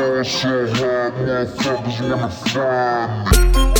ball so hard, motherfuckers wanna find me.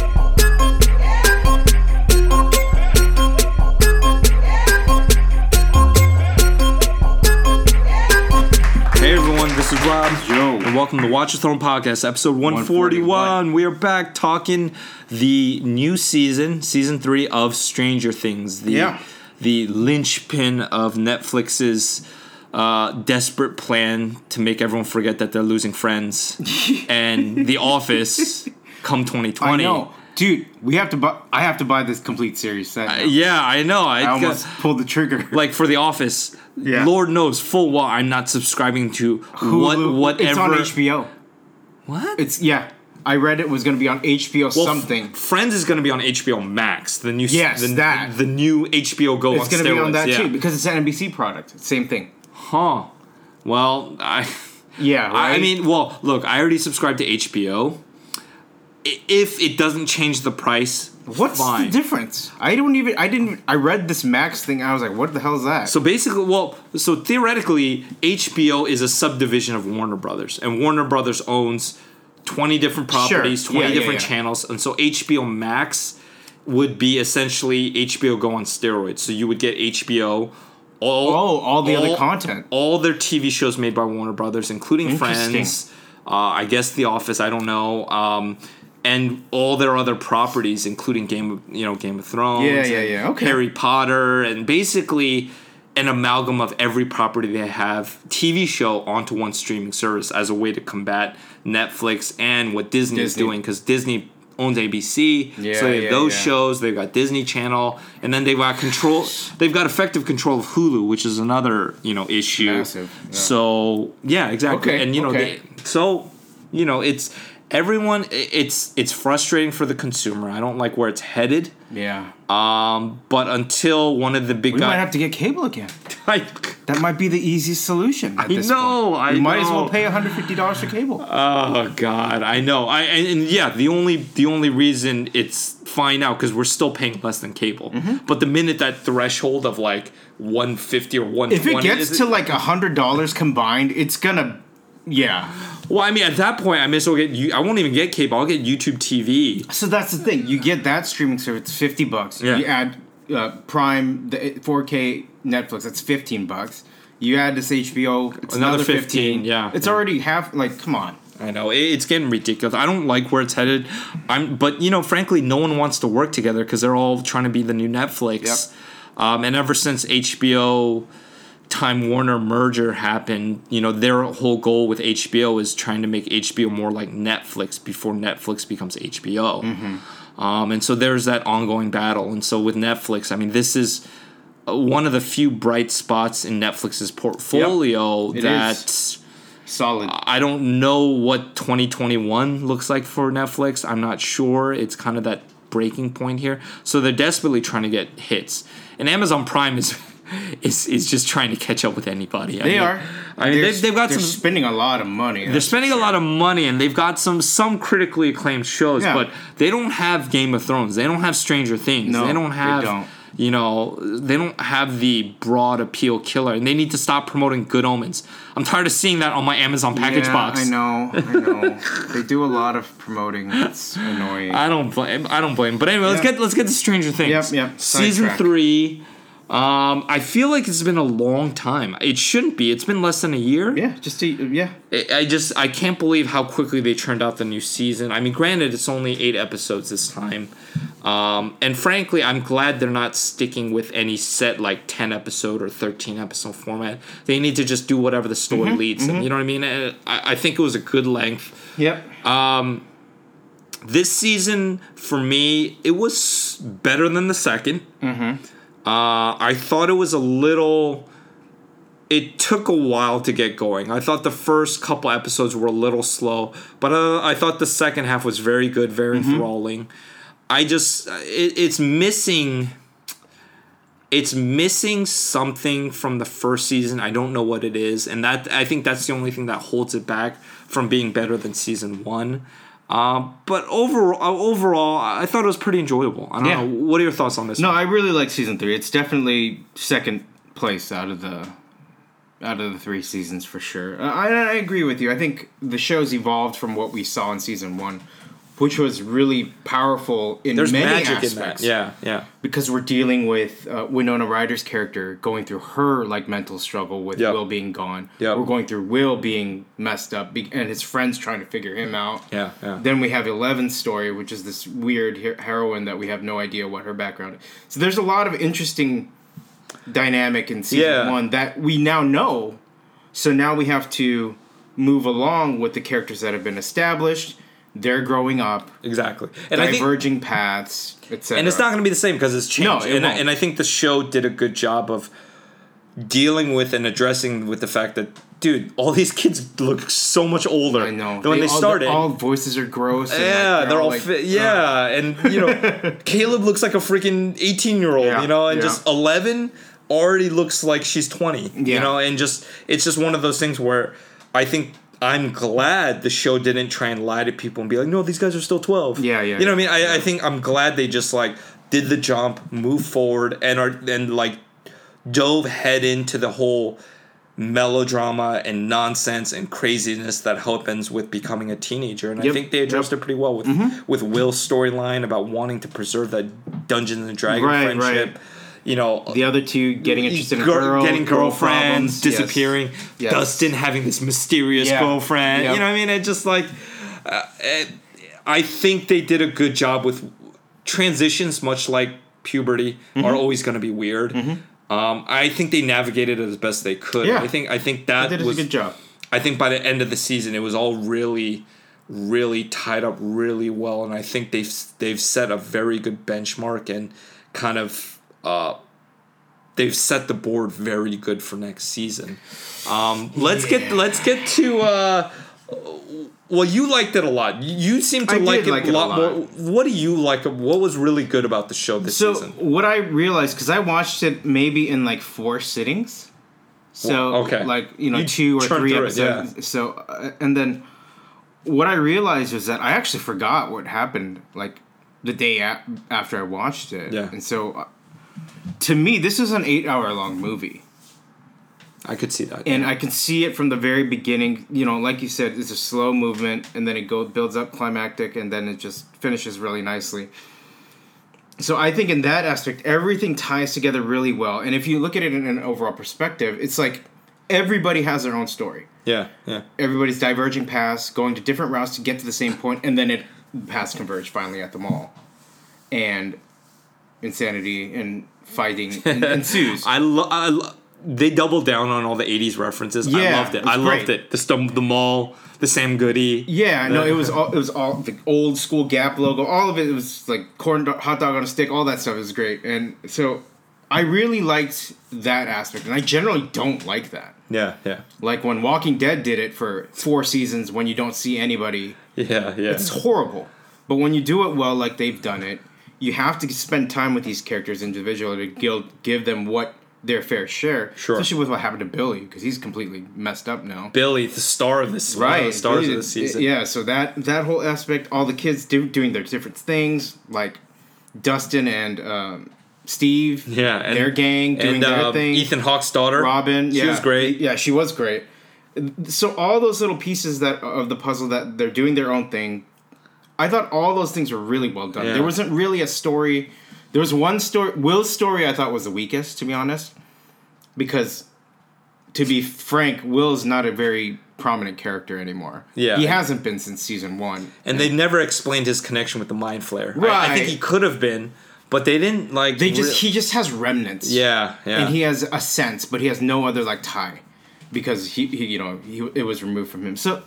Hey everyone, this is Rob. Yo. And welcome to Watch the Throne Podcast, episode 141. We are back talking the new season, season three of Stranger Things. The, Yeah. The linchpin of Netflix's uh, desperate plan to make everyone forget that they're losing friends. and The Office come 2020. I know, dude. We have to buy. I have to buy this complete series set. now. Yeah, I know. I, I got- almost pulled the trigger. like for The Office, Yeah. Lord knows full well I'm not subscribing to what Hulu- whatever. It's on HBO. What? It's yeah. I read it was going to be on HBO Well, something. Friends is going to be on HBO Max, the new Yes, the, that. the new HBO Go It's going to be on that yeah. too because it's an NBC product. Same thing. Huh. Well, I Yeah. I I mean, well, look, I already subscribed to HBO. I- If it doesn't change the price, what's fine. the difference? I don't even. I didn't. I read this Max thing. and I was like, what the hell is that? So basically, well, so theoretically, HBO is a subdivision of Warner Brothers, and Warner Brothers owns twenty different properties, Sure. twenty Yeah, yeah, different yeah. channels, and so HBO Max would be essentially HBO Go on steroids. So you would get HBO, all oh, all the all- other content. all their TV shows made by Warner Brothers, including Friends, uh, I guess The Office. I don't know. Um, and all their other properties, including Game of you know Game of Thrones, Yeah, yeah, yeah, okay. Harry Potter, and basically an amalgam of every property they have TV show onto one streaming service as a way to combat Netflix and what Disney, is doing because Disney owns ABC, Yeah, so they have yeah, those yeah. shows. They've got Disney Channel, and then they've got control. They've got effective control of Hulu, which is another you know issue. Massive. So yeah, exactly. Okay, and you know, okay. they, so you know, it's everyone. It's it's frustrating for the consumer. I don't like where it's headed. Yeah. Um, but until one of the big we might have to get cable again. I, That might be the easiest solution. I know, Point. I we might as well pay one hundred fifty dollars for cable. oh god, I know. I and, and yeah, the only the only reason it's fine now because we're still paying less than cable. Mm-hmm. But the minute that threshold of like one fifty or one if it gets to like hundred dollars combined, it's gonna. Yeah. well, I mean, at that point, I may as well get you. I won't even get cable. I'll get YouTube TV. So that's the thing. You get that streaming service, it's fifty bucks. Yeah. You add uh, Prime, the four K Netflix, that's fifteen bucks. You add this HBO, it's Another another, 15, fifteen. yeah, It's yeah. already half. Like, come on. I know it's getting ridiculous. I don't like where it's headed. I'm, but you know, frankly, no one wants to work together because they're all trying to be the new Netflix. Um, and ever since HBO Time Warner merger happened, you know, their whole goal with HBO is trying to make HBO more like Netflix before Netflix becomes HBO. Mm-hmm. Um, and so there's that ongoing battle. And so with Netflix, I mean, this is uh, one of the few bright spots in Netflix's portfolio that. is. Solid. I don't know what 2021 looks like for Netflix. I'm not sure. It's kind of that breaking point here. So they're desperately trying to get hits. And Amazon Prime is is, is just trying to catch up with anybody. I they mean- are. I mean, they've, they've got they're some. spending a lot of money. They're spending a lot of money, and they've got some some critically acclaimed shows, Yeah. but they don't have Game of Thrones. They don't have Stranger Things. No, they don't have. they don't. You know, they don't have the broad appeal killer, and they need to stop promoting Good Omens. I'm tired of seeing that on my Amazon package yeah, box. I know. I know. they do a lot of promoting. It's annoying. I don't blame. I don't blame. But anyway, let's get let's get to Stranger Things. Yep, yep. Season Sidetrack. three. Um, I feel like it's been a long time. It shouldn't be. It's been less than a year. yeah. Just to, yeah. I just I can't believe how quickly they turned out the new season. I mean, granted, it's only eight episodes this time, um, and frankly, I'm glad they're not sticking with any set like ten episode or thirteen episode format. They need to just do whatever the story Mm-hmm, leads them. You know what I mean? I, I think it was a good length. Yep. This season for me, it was better than the 2nd Mm-hmm. Uh, I thought it was a little. It took a while to get going. I thought the first couple episodes were a little slow, but uh, I thought the second half was very good, very enthralling. I just it, it's missing. It's missing something from the first season. I don't know what it is, and that I think that's the only thing that holds it back from being better than season one. Um, but overall, overall, I thought it was pretty enjoyable. I don't Yeah. know. What are your thoughts on this? No, one? I really like season three. It's definitely second place out of the out of the three seasons for sure. I, I agree with you. I think the show's evolved from what we saw in season one, which was really powerful in There's many aspects. in. Yeah, yeah. because we're dealing with uh, Winona Ryder's character going through her like mental struggle with Yep. Will being gone. Yep. We're going through Will being messed up be- and his friends trying to figure him out. Yeah, yeah. Then we have Eleven's story, which is this weird her- heroine that we have no idea what her background is. So there's a lot of interesting dynamic in season Yeah. one that we now know. So now we have to move along with the characters that have been established. They're growing up, Exactly. And I think diverging paths, etc. and it's not going to be the same because it's changed. No, it and, I, and I think the show did a good job of dealing with and addressing with the fact that, dude, all these kids look so much older I know. than when they, all, started. all voices are gross. and, like, yeah, they're all like, fit. uh, Yeah, and you know, Caleb looks like a freaking eighteen-year-old. Yeah, You know, and yeah. just eleven already looks like she's twenty. You know, and just it's just one of those things where I think I'm glad the show didn't try and lie to people and be like, no, these guys are still twelve. Yeah, yeah, You know what I mean? I, I think I'm glad they just like did the jump, move forward, and are and like dove head into the whole melodrama and nonsense and craziness that happens with becoming a teenager and Yep. i think they addressed it pretty well with mm-hmm. with will's storyline about wanting to preserve that dungeons and dragons Right, friendship right. You know The other two getting interested in Girl- getting girl girlfriends disappearing Yes. dustin having this mysterious Yeah. girlfriend Yep. you know what i mean it just like uh, it, i think they did a good job with transitions much like puberty Mm-hmm. are always going to be weird um, I think they navigated it as best they could. Yeah. I think I think that was a good job. I think by the end of the season, it was all really, really tied up really well, and I think they've they've set a very good benchmark and kind of uh, they've set the board very good for next season. Um, let's get let's get to. Uh, well, you liked it a lot. You seem to like it like a it a lot, lot. more. What do you like? What was really good about the show this So season? what I realized because I watched it maybe in like four sittings. So Well, okay. like you know You two or three through it, episodes. So uh, and then what I realized was that I actually forgot what happened like the day a- after I watched it. Yeah. And so uh, to me, this is an eight-hour-long movie. I could see that. and I can see it from the very beginning. You know, like you said, it's a slow movement, and then it go builds up climactic, and then it just finishes really nicely. So I think in that aspect, everything ties together really well. And if you look at it in an overall perspective, it's like everybody has their own story. yeah, yeah. Everybody's diverging paths, going to different routes to get to the same point, and then it paths converge finally at the mall, and insanity and fighting ensues. I love. I lo- they doubled down on all the '80s references. I loved it. it I loved it. The stum- the mall, the Sam Goody. Yeah, no, it was all it was all the old school Gap logo. All of it, it was like corn dog, hot dog on a stick. All that stuff is great, and so I really liked that aspect. And I generally don't like that. Yeah, yeah, Like when Walking Dead did it for four seasons, when you don't see anybody, yeah, yeah. it's horrible. But when you do it well, like they've done it, you have to spend time with these characters individually to give, give them what their fair share. Sure. Especially with what happened to Billy, because he's completely messed up now Billy, the star of this, of right the stars Billy- of the season. yeah so that that whole aspect all the kids do, doing their different things like dustin and um, steve yeah, and their gang doing and their uh, thing Ethan Hawke's daughter, robin she yeah, was great. yeah she was great so all those little pieces that of the puzzle that they're doing their own thing i thought all those things were really well done Yeah. there wasn't really a story there was one story will's story i thought was the weakest to be honest because to be frank will's not a very prominent character anymore Yeah. he hasn't been since season one And they never explained his connection with the Mind Flayer. I- I, think he could have been, but they didn't like. they just re- he just has remnants yeah, yeah. and he has a sense but he has no other like tie because he, he you know he, it was removed from him so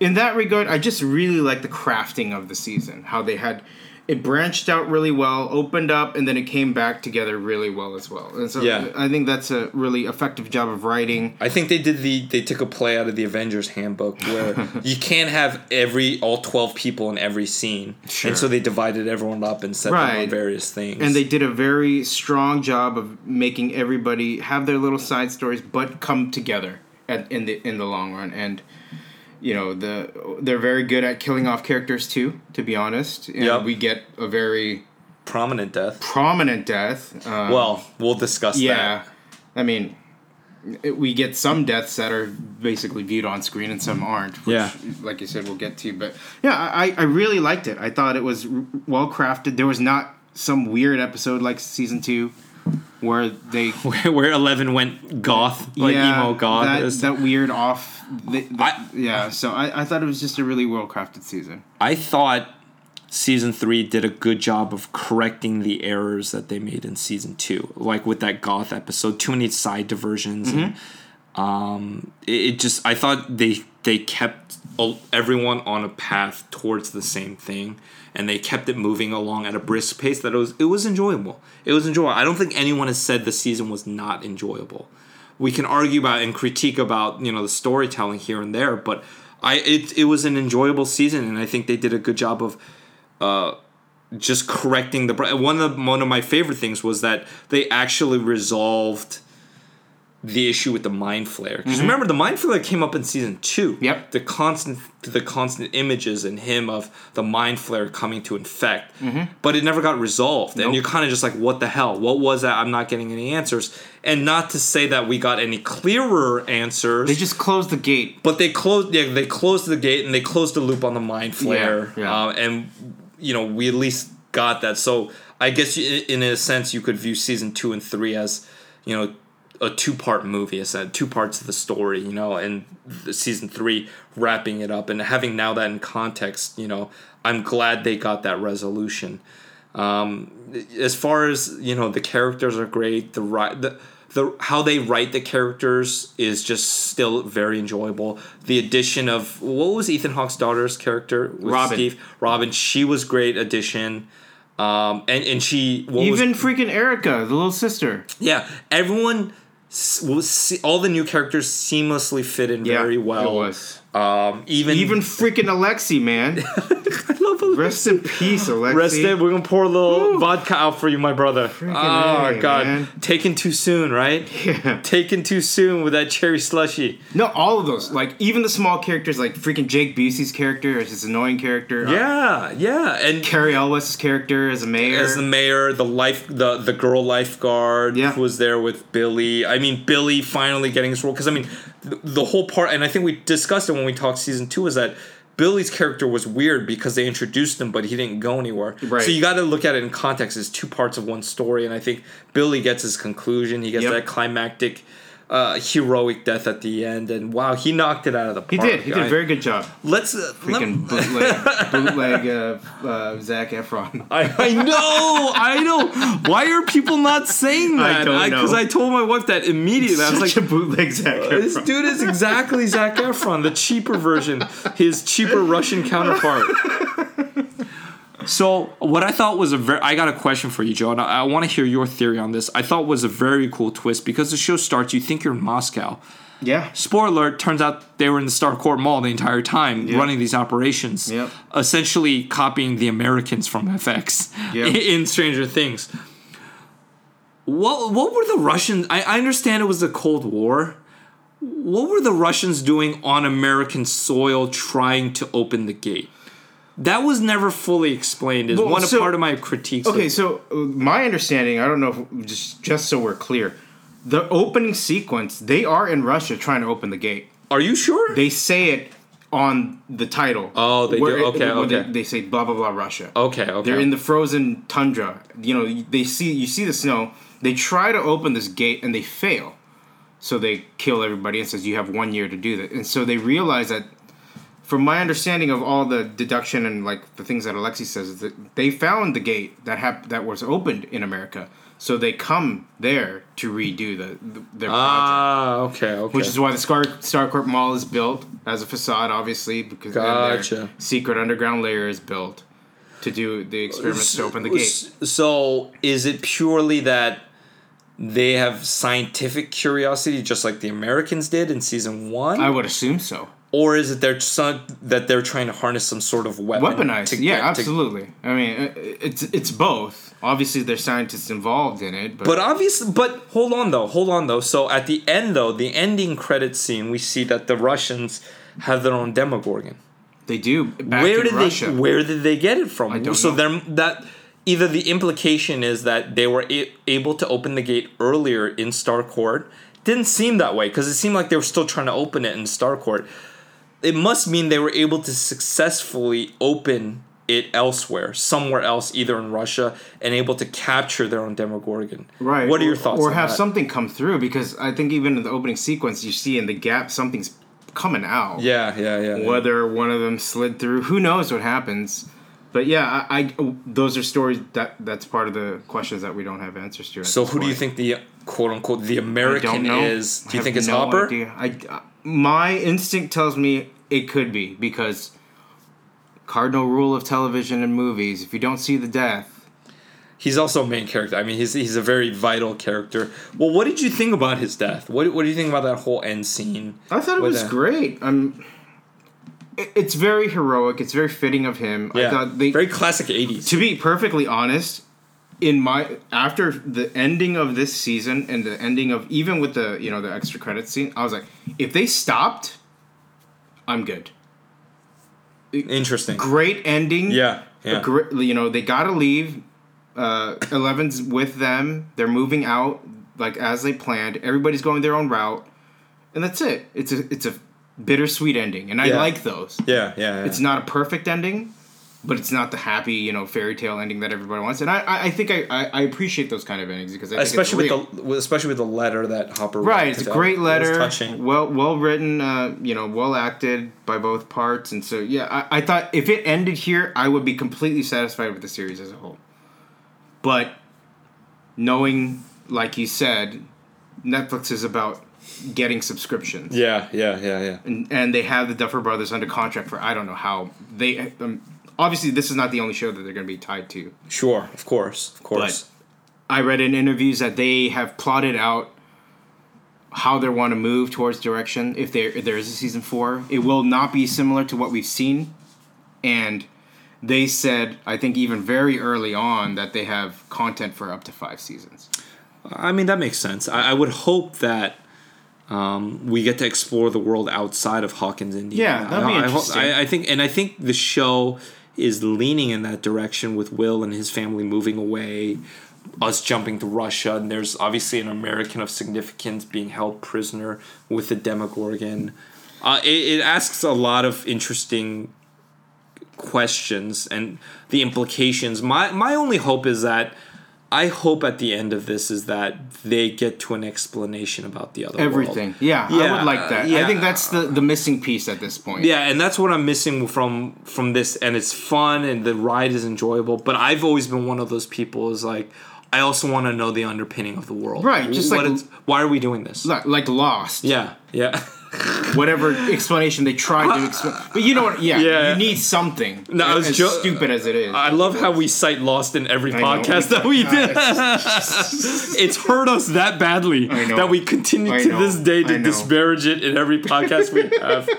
in that regard i just really like the crafting of the season how they had it branched out really well opened up and then it came back together really well as well and so Yeah. i think that's a really effective job of writing I think they did the they took a play out of the Avengers handbook where you can't have every all twelve people in every scene, Sure. and so they divided everyone up and set them on various things. and they did a very strong job of making everybody have their little side stories but come together at, in the in the long run and you know the they're very good at killing off characters too to be honest and Yep. we get a very prominent death. prominent death um, Well, we'll discuss yeah that. i mean it- we get some deaths that are basically viewed on screen and some aren't. Which, Yeah. like you said, we'll get to. But yeah, I, I really liked it. I thought it was well crafted. There was not some weird episode like season two where they where, where Eleven went goth, like emo goth. That, that weird off. The, the- I- yeah, so I, I thought it was just a really well crafted season. I thought season three did a good job of correcting the errors that they made in season two, like with that goth episode. Too many side diversions. And, mm-hmm. Um, it, it just I thought they they kept everyone on a path towards the same thing, and they kept it moving along at a brisk pace. That it was it was enjoyable. It was enjoyable. I don't think anyone has said the season was not enjoyable. We can argue about and critique about you know the storytelling here and there, but I it it was an enjoyable season, and I think they did a good job of uh just correcting the one of the, one of my favorite things was that they actually resolved the issue with the mind flayer because remember the mind flayer came up in season two Mm-hmm. Yep. the constant the constant images in him of the mind flayer coming to infect but it never got resolved and Mm-hmm. You're kind of just like what the hell what was that i'm not getting any answers and not to say that we got any clearer answers They just closed the gate. but they closed. Yeah, they closed the gate and they closed the loop on the mind flayer. Yeah, yeah. Uh, and you know, we at least got that. So I guess you, in a sense, you could view season two and three as you know a two part movie. Said, two parts of the story. You know, and season three wrapping it up and having now that in context. You know, I'm glad they got that resolution. Um, as far as you know, the characters are great. The right the. The, how they write the characters is just still very enjoyable. The addition of what was Ethan Hawke's daughter's character Robin. Steve Robin, she was great addition. Um, and and she what was- Even freaking Erica, the little sister. yeah, everyone s- was se- all the new characters seamlessly fit in very well. Um, even Even freaking Alexei, man. I love Alexei. Rest in peace, Alexei. Rest in. We're gonna pour a little vodka out for you, my brother. oh A, God, man. taken too soon, right? Yeah. Taken too soon with that cherry slushy. No, all of those. Like even the small characters, like freaking Jake Busey's character is this annoying character. Uh, Yeah, yeah, and Cary Elwes's character as a mayor. as the mayor, the life, the the girl lifeguard Yeah. who was there with Billy. I mean, Billy finally getting his role because I mean, the, the whole part, and I think we discussed it when we talked season two, is that Billy's character was weird because they introduced him, but he didn't go anywhere. Right. So you got to look at it in context as two parts of one story, and I think Billy gets his conclusion. He gets Yep. that climactic. Uh, heroic death at the end, and wow, he knocked it out of the park. he did. He did I- a very good job. Let's uh, let- Freaking bootleg, bootleg uh, uh, Zac Efron. I, I know, I know. Why are people not saying I that? don't know. Because I, told my wife that immediately. I was like, a bootleg Zac this dude is exactly Zac Efron, the cheaper version, his cheaper Russian counterpart. So what I thought was a very, I got a question for you, Joe, and I, I want to hear your theory on this. I thought was a very cool twist because the show starts, you think you're in Moscow. Yeah. Spoiler alert, turns out they were in the Starcourt Mall the entire time running these operations. Yep. Essentially copying the Americans from FX Yep. in Stranger Things. What what were the Russians I, I understand it was the Cold War. What were the Russians doing on American soil trying to open the gate? That was never fully explained. Is Well, one so- part of my critiques. of- Okay, so uh, my understanding, I don't know, if, just just so we're clear, the opening sequence, they are in Russia trying to open the gate. are you sure? They say it on the title. Oh, they do? where Okay, They, okay. they say blah blah blah Russia. okay, okay. They're in the frozen tundra. You know, they see you see the snow. They try to open this gate and they fail. So they kill everybody and says you have one year to do that. And so they realize that from my understanding of all the deduction and like the things that Alexei says is that they found the gate that hap- that was opened in America. So they come there to redo the, the their project. Ah, okay, okay. Which is why the Scar Starcourt Mall is built as a facade, obviously, because Gotcha. secret underground layer is built to do the experiments to open the gate. So is it purely that they have scientific curiosity, just like the Americans did in season one, I would assume so. or is it they're some, that they're trying to harness some sort of weapon? Weaponized, to yeah, to- absolutely. I mean, uh, it's it's both. Obviously, there's scientists involved in it, but, But obviously, but hold on though, hold on though. So at the end though, the ending credit scene, we see that the Russians have their own Demogorgon. they do. Back where in did Russia. they where did they get it from I don't so know. they're that either the implication is that they were a- able to open the gate earlier in starcourt didn't seem that way because it seemed like they were still trying to open it in Starcourt. It must mean they were able to successfully open it elsewhere, somewhere else, either in Russia, and able to capture their own Demogorgon. Right. What are your thoughts? Or on have that? something come through because I think even in the opening sequence, you see in the gap something's coming out. Yeah, yeah, yeah. yeah. Whether one of them slid through, who knows what happens. But yeah, I, I those are stories that that's part of the questions that we don't have answers to. So who do you think the quote unquote the American is? Do you think it's no Hopper? idea. I, uh, my instinct tells me it could be because cardinal rule of television and movies: if you don't see the death, He's also a main character. I mean, he's he's a very vital character. Well, what did you think about his death? What what do you think about that whole end scene? I thought it was that? great. It- it's very heroic. It's very fitting of him. I Yeah, thought they. very classic '80s. to be perfectly honest, in my after the ending of this season and the ending of even with the you know the extra credit scene, I was like, if they stopped, I'm good. Interesting. Great ending. Yeah, yeah. gr- you know they gotta leave. Uh, Eleven's with them. They're moving out like as they planned. Everybody's going their own route, and that's it. It's a it's a bittersweet ending, and I Yeah. like those. Yeah, yeah. yeah. It's not a perfect ending, but it's not the happy you know fairy tale ending that everybody wants. And I I, I think I, I appreciate those kind of endings because I think especially with the especially with the letter that Hopper wrote Right, it's a great letter, touching. well well written, uh, you know, well acted by both parts, and so yeah, I, I thought if it ended here, I would be completely satisfied with the series as a whole. But knowing, like you said, Netflix is about getting subscriptions, Yeah, yeah, yeah, yeah. and, and they have the Duffer Brothers under contract for I don't know how they. Um, obviously, this is not the only show that they're going to be tied to. Sure, of course, of course. I read in interviews that they have plotted out how they want to move towards direction if there if there is a season four. It will not be similar to what we've seen, and they said I think even very early on that they have content for up to five seasons. I mean, that makes sense. I, I would hope that um, we get to explore the world outside of Hawkins, Indiana. Yeah, that'd be I, I interesting. I, I think, and I think the show is leaning in that direction with Will and his family moving away, us jumping to Russia, and there's obviously an American of significance being held prisoner with the Demogorgon. Uh, it, it asks a lot of interesting questions and the implications. My my only hope is that I hope at the end of this is that they get to an explanation about the other Everything, world. yeah, I would like that. I yeah. think that's the the missing piece at this point. Yeah, and that's what I'm missing from from this. And it's fun and the ride is enjoyable. But I've always been one of those people is like I also want to know the underpinning of the world. Right, just What like- it's- why are we doing this? Like, like Lost, Yeah, yeah. whatever explanation they tried to uh, explain. But you know what? Yeah, Yeah. you need something. No, as jo- stupid as it is. I love how we cite Lost in every I know. podcast that we did. It's- it's hurt us that badly that we continue to this day to disparage it in every podcast we have.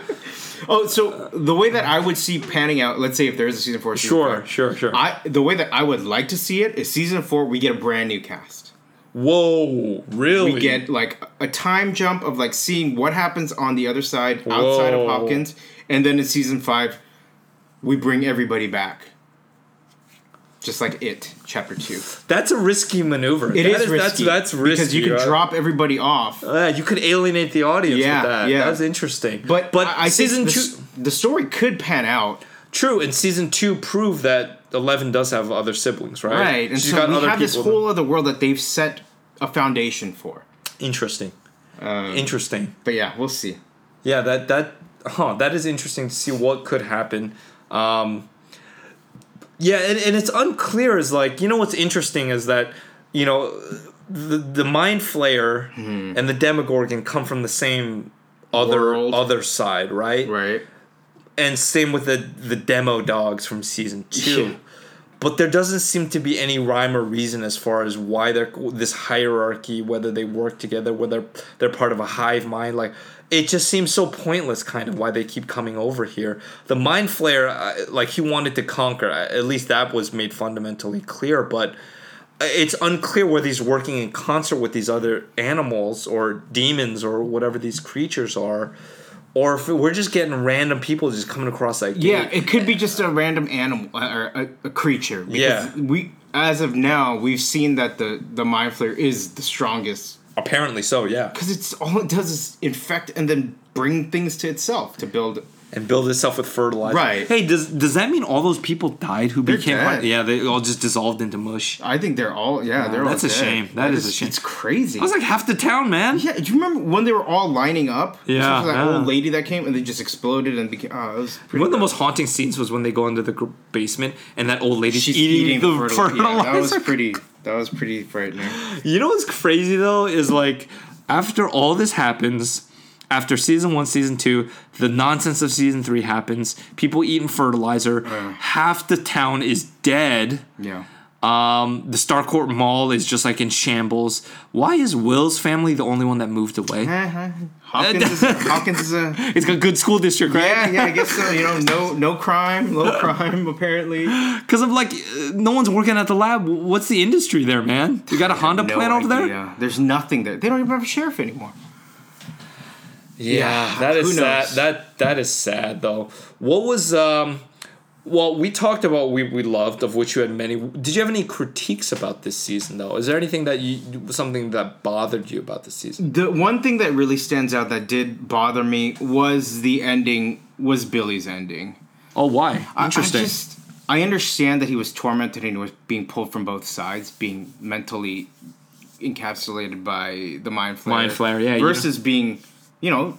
Oh, so the way that I would see panning out, let's say if there is a season four, season Sure, five, sure, sure. I the way that I would like to see it is season four. We get a brand new cast. Whoa, really? We get like a time jump of like seeing what happens on the other side outside Whoa. of Hopkins, and then in season five, we bring everybody back. Just like it, chapter two. That's a risky maneuver. It That is risky That's, that's risky. because you can right? drop everybody off. Uh, you could alienate the audience Yeah, with that. yeah. That's interesting. But but I, I season the, two, the story could pan out. true, and season two proved that Eleven does have other siblings, right? Right, and She's so got we other have this whole other world that they've set a foundation for. Interesting. Um, Interesting. But yeah, we'll see. Yeah, that that huh, that is interesting to see what could happen. Um, yeah, and, and it's unclear is like you know what's interesting is that you know the the mind flayer and the demogorgon come from the same other World. other side, right? Right. And same with the the demo dogs from season two. Yeah. But there doesn't seem to be any rhyme or reason as far as why they're this hierarchy, whether they work together, whether they're part of a hive mind. Like it just seems so pointless, kind of why they keep coming over here. The mind flayer, uh, like he wanted to conquer. uh, At least that was made fundamentally clear, but uh, it's unclear whether he's working in concert with these other animals or demons or whatever these creatures are. Or if we're just getting random people just coming across like Yeah, it could be just a random animal uh, or a, a creature. Because Yeah. We, as of now, we've seen that the the mind flayer is the strongest Apparently so, yeah. Because it's all it does is infect and then bring things to itself to build. And build itself with fertilizer. Right. Hey, does does that mean all those people died who They're became? dead. Yeah, they all just dissolved into mush. I think they're all yeah. They're all that's all a dead. shame. That is a shame. It's crazy. I was like half the town, man. yeah, do you remember when they were all lining up? Yeah, that yeah. old lady that came and they just exploded and became. Oh, it was pretty. One of the most haunting scenes was when they go into the basement and that old lady She's eating, the fertil- fertilizer. Yeah, that was pretty. That was pretty frightening. You know what's crazy though is like after all this happens, after season one, season two, the nonsense of season three happens. People eating fertilizer. half the town is dead. Yeah. Um, the Starcourt Mall is just like in shambles. Why is Will's family the only one that moved away? Hawkins is, Hawkins is a. It's got good school district, right? Yeah, yeah, I guess so. You know, no, no crime, low crime, apparently. Because I'm like, uh, no one's working at the lab. What's the industry there, man? You got a Honda No plant over there? idea. There's nothing there. They don't even have a sheriff anymore. Yeah, that is sad. That that is sad though. What was um? Well, we talked about we we loved of which you had many. Did you have any critiques about this season though? Is there anything that you something that bothered you about this season? The one thing that really stands out that did bother me was the ending. Was Billy's ending? Oh, why? I- Interesting. I, just I understand that he was tormented and he was being pulled from both sides, being mentally encapsulated by the mind flayer. Mind flayer, yeah, you Versus being, you know,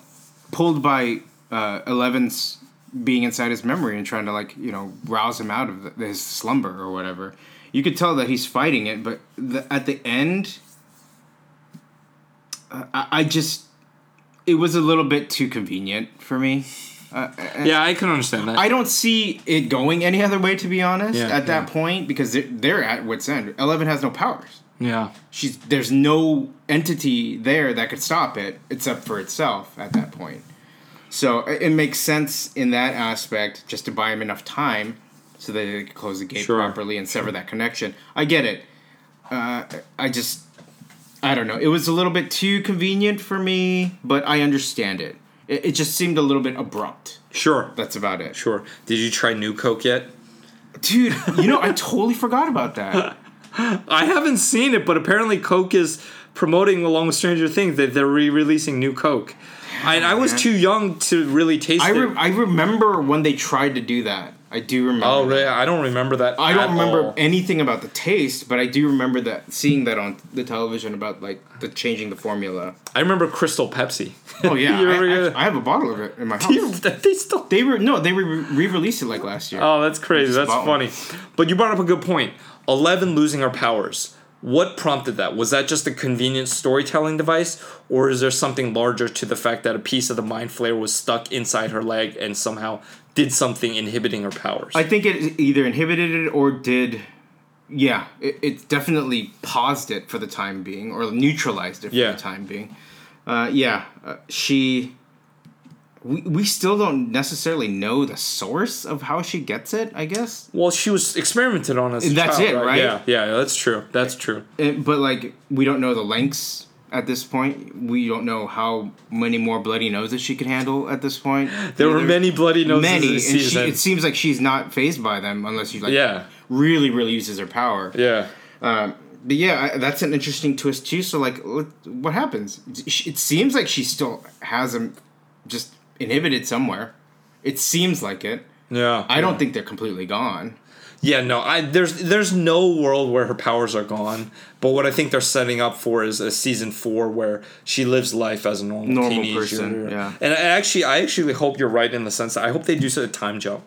pulled by uh, Eleven's being inside his memory and trying to like you know rouse him out of the, his slumber or whatever. You could tell that he's fighting it, but the, at the end, uh, I, I just it was a little bit too convenient for me. Uh, yeah, I can understand that. I don't see it going any other way, to be honest. Yeah, at that point, because they're, they're at wits end. Eleven has no powers. Yeah. She's there's no entity there that could stop it except for itself at that point. So it, it makes sense in that aspect, just to buy him enough time so that they could close the gate Sure. properly and sever that connection. I get it. Uh, I just, I don't know. It was a little bit too convenient for me, but I understand it. It, it just seemed a little bit abrupt. Sure. That's about it. Sure. Did you try New Coke yet? Dude, you know, I totally forgot about that. I haven't seen it, but apparently Coke is promoting along with Stranger Things that they're re-releasing New Coke. I, I was too young to really taste I, it. I remember when they tried to do that. I do remember. oh, that. really? I don't remember that. I don't remember all. anything about the taste, but I do remember that seeing that on the television about like the changing the formula. I remember Crystal Pepsi. Oh yeah, I, I, I have a bottle of it in my house. they still. They were no, they re released it like last year. Oh, that's crazy. That's bought one. funny. But you brought up a good point. Eleven losing our powers. What prompted that? Was that just a convenient storytelling device, or is there something larger to the fact that a piece of the mind flayer was stuck inside her leg and somehow did something inhibiting her powers? I think it either inhibited it or did. Yeah, it, it definitely paused it for the time being, or neutralized it for Yeah. the time being. Uh, yeah, uh, she. We, we still don't necessarily know the source of how she gets it. I guess, well, she was experimented on as a That's child, it, right? Yeah, yeah, that's true. That's true. It- but like we don't know the lengths at this point. We don't know how many more bloody noses she could handle at this point. There were many bloody noses many, and she, it seems like she's not phased by them unless she like yeah, really really uses her power. yeah. Um, but yeah, I, that's an interesting twist too. So like, what, what happens? It seems like she still has them just inhibited somewhere. It seems like it. Yeah. I don't think they're completely gone. Yeah, no, I there's there's no world where her powers are gone. But what I think they're setting up for is a season four where she lives life as a normal, Normal teenager. person, yeah. And I actually, I actually hope you're right in the sense that I hope they do a time jump.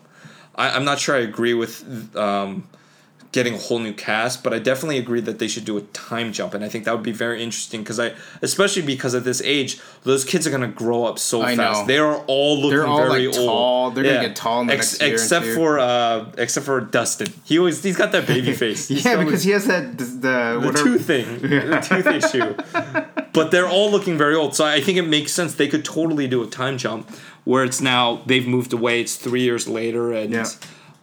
I, I'm not sure I agree with um, getting a whole new cast, but I definitely agree that they should do a time jump, and I think that would be very interesting because I, especially because at this age, those kids are gonna grow up so I fast. know. They are all looking They're all, very like, old. tall. They're gonna get tall in the next year except for uh, except for Dustin. He always he's got that baby face. Yeah, still- because he has that the, the, the tooth thing, the tooth issue. But they're all looking very old, so I think it makes sense. They could totally do a time jump where it's now they've moved away. It's three years later, and Yeah.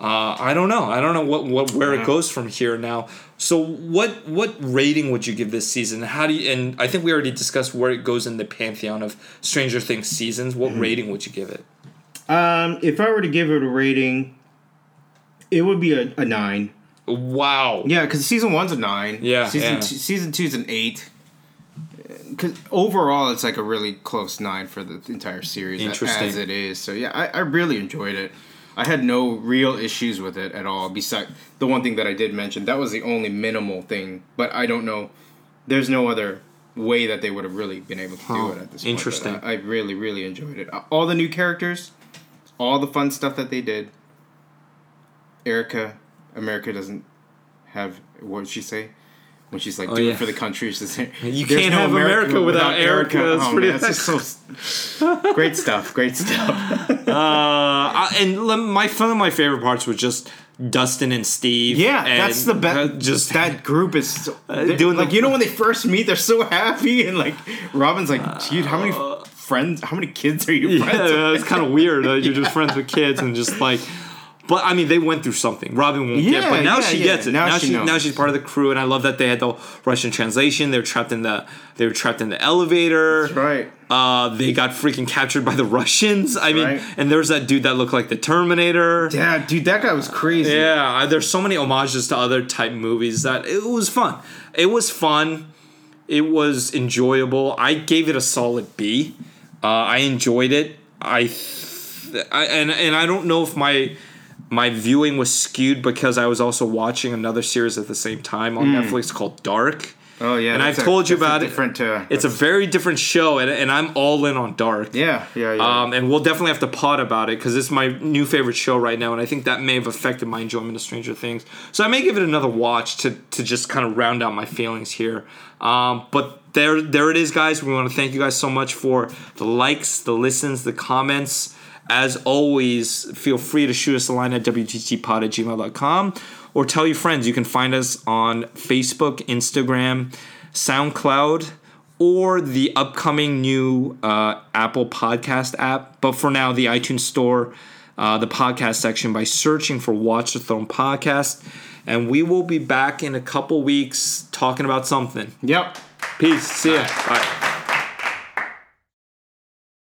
Uh, I don't know. I don't know what, what where Yeah. it goes from here now. So what what rating would you give this season? How do you? And I think we already discussed where it goes in the pantheon of Stranger Things seasons. What Mm-hmm. rating would you give it? Um, if I were to give it a rating, it would be a, a nine. Wow. Yeah, because season one's a nine. Yeah, Season yeah. Two, season two's an eight. because overall it's like a really close nine for the entire series Interesting. as it is. So yeah, I, I really enjoyed it. I had no real issues with it at all. Besides the one thing that I did mention, that was the only minimal thing. But I don't know. There's no other way that they would have really been able to Huh. do it at this point. Interesting. I, I really, really enjoyed it. All the new characters, all the fun stuff that they did. Erica, America doesn't have what did she say when she's like Oh, doing yeah. it for the country. She's saying, You can't have America without Erica." It's Oh, pretty- man, just so great stuff. Great stuff. Uh, I- and my one of my favorite parts was just Dustin and Steve. Yeah, and, that's the uh, best. Just that group is so, doing like you know when they first meet, they're so happy, and like Robin's like, dude, how many Uh, friends, how many kids are you yeah, friends with? it's kind of weird. Uh, you're just friends with kids and just like. But I mean, they went through something. Robin won't get, but now yeah, she yeah. gets it. Now Now, she she, now she's part of the crew, and I love that they had the Russian translation. They were trapped in the they were trapped in the elevator. That's right. Uh, they got freaking captured by the Russians. I mean, Right. and there's that dude that looked like the Terminator. Yeah, dude, that guy was crazy. Yeah, there's so many homages to other type movies that it was fun. It was fun. It was enjoyable. I gave it a solid B. Uh, I enjoyed it. I, th- I and and I don't know if my my viewing was skewed because I was also watching another series at the same time on Netflix called Dark. Oh yeah, And I've a- told you about it. Uh, It's a very different show, and, and I'm all in on Dark. yeah, yeah, yeah. Um, and we'll definitely have to pod about it because it's my new favorite show right now, and I think that may have affected my enjoyment of Stranger Things. So I may give it another watch to to just kind of round out my feelings here. Um, but there there it is, guys. We want to thank you guys so much for the likes, the listens, the comments. As always, feel free to shoot us a line at wttpod at gmail.com or tell your friends. You can find us on Facebook, Instagram, SoundCloud, or the upcoming new uh, Apple Podcast app. But for now, the iTunes Store, uh, the podcast section by searching for Watch the Throne Podcast. And we will be back in a couple weeks talking about something. yep. Peace. See ya. Bye.